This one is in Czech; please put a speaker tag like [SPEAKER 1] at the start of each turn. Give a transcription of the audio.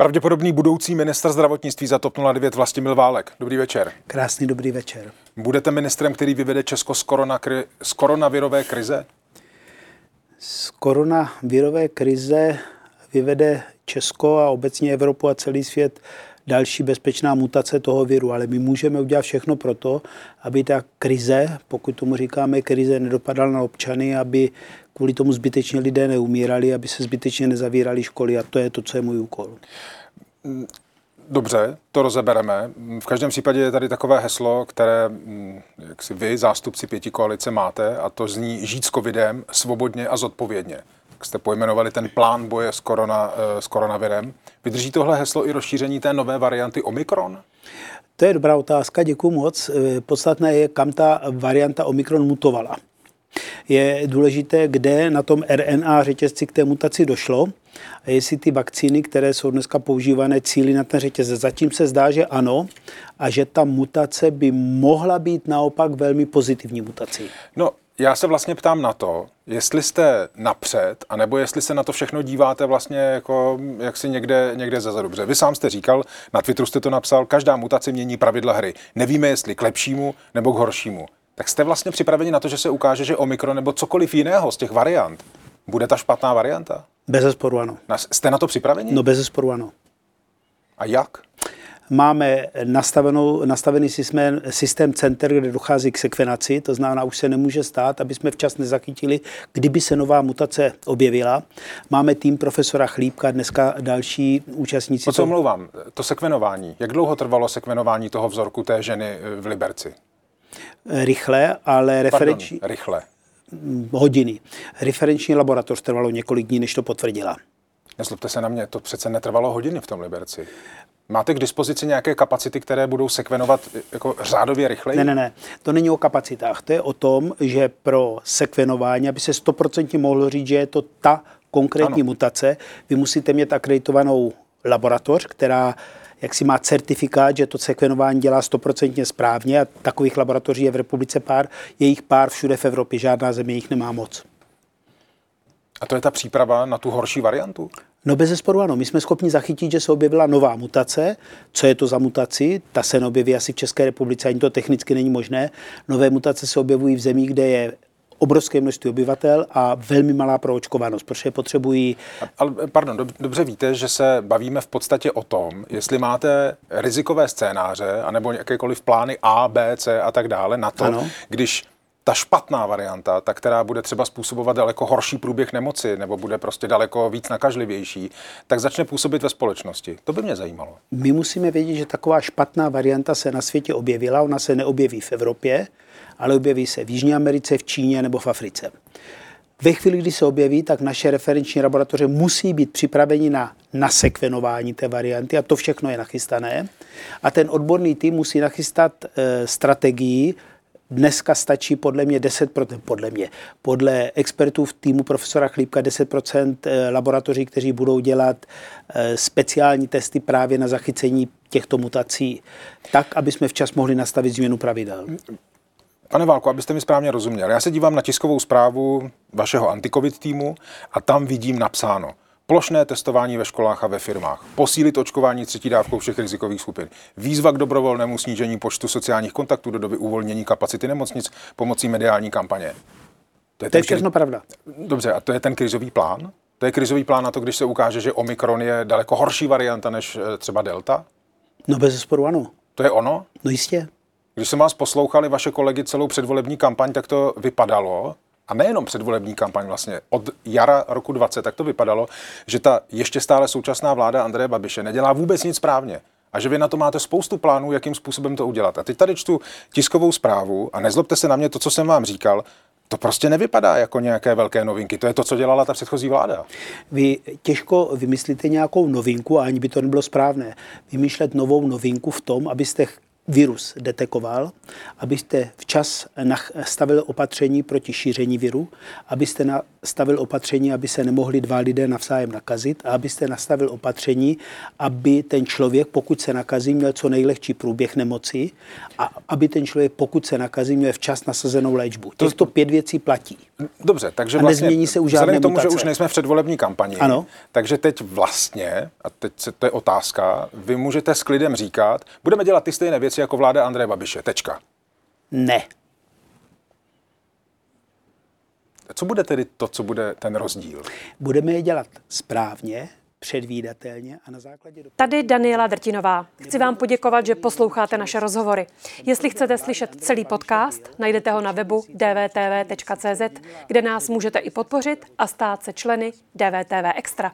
[SPEAKER 1] Pravděpodobný budoucí minister zdravotnictví za TOP 09 Vlastimil Válek. Dobrý večer.
[SPEAKER 2] Krásný dobrý večer.
[SPEAKER 1] Budete ministrem, který vyvede Česko z, korona, z koronavirové krize?
[SPEAKER 2] Z koronavirové krize vyvede Česko a obecně Evropu a celý svět další bezpečná mutace toho viru, ale my můžeme udělat všechno pro to, aby ta krize, pokud tomu říkáme krize, nedopadala na občany, aby kvůli tomu zbytečně lidé neumírali, aby se zbytečně nezavírali školy a to je to, co je můj úkol.
[SPEAKER 1] Dobře, to rozebereme. V každém případě je tady takové heslo, které jak si vy, zástupci pěti koalice, máte, a to zní žít s covidem svobodně a zodpovědně. Jak jste pojmenovali ten plán boje s, korona, eh, s koronavirem. Vydrží tohle heslo i rozšíření té nové varianty Omikron?
[SPEAKER 2] To je dobrá otázka, děkuji moc. Eh, podstatné je, kam ta varianta Omikron mutovala je důležité, kde na tom RNA řetězci k té mutaci došlo a jestli ty vakcíny, které jsou dneska používané, cíly na ten řetězec. Zatím se zdá, že ano a že ta mutace by mohla být naopak velmi pozitivní mutací.
[SPEAKER 1] No, já se vlastně ptám na to, jestli jste napřed, anebo jestli se na to všechno díváte vlastně jako jak si někde, někde za dobře. Vy sám jste říkal, na Twitteru jste to napsal, každá mutace mění pravidla hry. Nevíme, jestli k lepšímu nebo k horšímu tak jste vlastně připraveni na to, že se ukáže, že Omikron nebo cokoliv jiného z těch variant bude ta špatná varianta?
[SPEAKER 2] Bez zesporu ano.
[SPEAKER 1] Jste na to připraveni?
[SPEAKER 2] No bez zesporu ano.
[SPEAKER 1] A jak?
[SPEAKER 2] Máme nastavenou, nastavený systém, systém center, kde dochází k sekvenaci, to znamená, už se nemůže stát, aby jsme včas nezachytili, kdyby se nová mutace objevila. Máme tým profesora Chlípka, dneska další účastníci.
[SPEAKER 1] O co mluvám? To sekvenování. Jak dlouho trvalo sekvenování toho vzorku té ženy v Liberci?
[SPEAKER 2] rychle, ale referenční...
[SPEAKER 1] Pardon, rychle.
[SPEAKER 2] Hodiny. Referenční laboratoř trvalo několik dní, než to potvrdila.
[SPEAKER 1] Nezlobte se na mě, to přece netrvalo hodiny v tom Liberci. Máte k dispozici nějaké kapacity, které budou sekvenovat jako řádově rychleji?
[SPEAKER 2] Ne, ne, ne. To není o kapacitách. To je o tom, že pro sekvenování, aby se stoprocentně mohlo říct, že je to ta konkrétní ano. mutace, vy musíte mít akreditovanou laboratoř, která jak si má certifikát, že to sekvenování dělá stoprocentně správně a takových laboratoří je v republice pár, je jich pár všude v Evropě, žádná země jich nemá moc.
[SPEAKER 1] A to je ta příprava na tu horší variantu?
[SPEAKER 2] No bez zesporu ano. My jsme schopni zachytit, že se objevila nová mutace. Co je to za mutaci? Ta se neobjeví asi v České republice, ani to technicky není možné. Nové mutace se objevují v zemích, kde je obrovské množství obyvatel a velmi malá proočkovanost, protože potřebují...
[SPEAKER 1] Ale, pardon, dobře víte, že se bavíme v podstatě o tom, jestli máte rizikové scénáře, anebo jakékoliv plány A, B, C a tak dále na to, ano. když ta špatná varianta, ta, která bude třeba způsobovat daleko horší průběh nemoci nebo bude prostě daleko víc nakažlivější, tak začne působit ve společnosti. To by mě zajímalo.
[SPEAKER 2] My musíme vědět, že taková špatná varianta se na světě objevila, ona se neobjeví v Evropě, ale objeví se v Jižní Americe, v Číně nebo v Africe. Ve chvíli, kdy se objeví, tak naše referenční laboratoře musí být připraveni na nasekvenování té varianty a to všechno je nachystané. A ten odborný tým musí nachystat e, strategii, Dneska stačí podle mě 10%, podle mě, podle expertů v týmu profesora Chlípka 10% eh, laboratoří, kteří budou dělat eh, speciální testy právě na zachycení těchto mutací, tak, aby jsme včas mohli nastavit změnu pravidel.
[SPEAKER 1] Pane Válku, abyste mi správně rozuměl, já se dívám na tiskovou zprávu vašeho antikovid týmu a tam vidím napsáno plošné testování ve školách a ve firmách, posílit očkování třetí dávkou všech rizikových skupin, výzva k dobrovolnému snížení počtu sociálních kontaktů do doby uvolnění kapacity nemocnic pomocí mediální kampaně.
[SPEAKER 2] To je, to je všechno pravda.
[SPEAKER 1] Dobře, a to je ten krizový plán? To je krizový plán na to, když se ukáže, že Omikron je daleko horší varianta než eh, třeba Delta?
[SPEAKER 2] No bez sporu ano.
[SPEAKER 1] To je ono?
[SPEAKER 2] No jistě.
[SPEAKER 1] Když jsem vás poslouchali, vaše kolegy, celou předvolební kampaň, tak to vypadalo, a nejenom předvolební kampaň vlastně, od jara roku 20, tak to vypadalo, že ta ještě stále současná vláda Andreje Babiše nedělá vůbec nic správně. A že vy na to máte spoustu plánů, jakým způsobem to udělat. A teď tady čtu tiskovou zprávu a nezlobte se na mě to, co jsem vám říkal, to prostě nevypadá jako nějaké velké novinky. To je to, co dělala ta předchozí vláda.
[SPEAKER 2] Vy těžko vymyslíte nějakou novinku, a ani by to nebylo správné. Vymýšlet novou novinku v tom, abyste virus detekoval, abyste včas nastavil opatření proti šíření viru, abyste nastavil opatření, aby se nemohli dva lidé navzájem nakazit a abyste nastavil opatření, aby ten člověk, pokud se nakazí, měl co nejlehčí průběh nemoci a aby ten člověk, pokud se nakazí, měl včas nasazenou léčbu. Těchto pět věcí platí.
[SPEAKER 1] Dobře, takže
[SPEAKER 2] A
[SPEAKER 1] vlastně
[SPEAKER 2] nezmění se už žádné
[SPEAKER 1] k tomu, že
[SPEAKER 2] mutace.
[SPEAKER 1] už nejsme v předvolební kampani,
[SPEAKER 2] Ano.
[SPEAKER 1] takže teď vlastně, a teď se, to je otázka, vy můžete s klidem říkat, budeme dělat ty stejné věci jako vláda Andreje Babiše, tečka.
[SPEAKER 2] Ne.
[SPEAKER 1] Co bude tedy to, co bude ten rozdíl?
[SPEAKER 2] Budeme je dělat správně, předvídatelně a na základě do...
[SPEAKER 3] Tady Daniela Drtinová. Chci vám poděkovat, že posloucháte naše rozhovory. Jestli chcete slyšet celý podcast, najdete ho na webu dvtv.cz, kde nás můžete i podpořit a stát se členy DVTV Extra.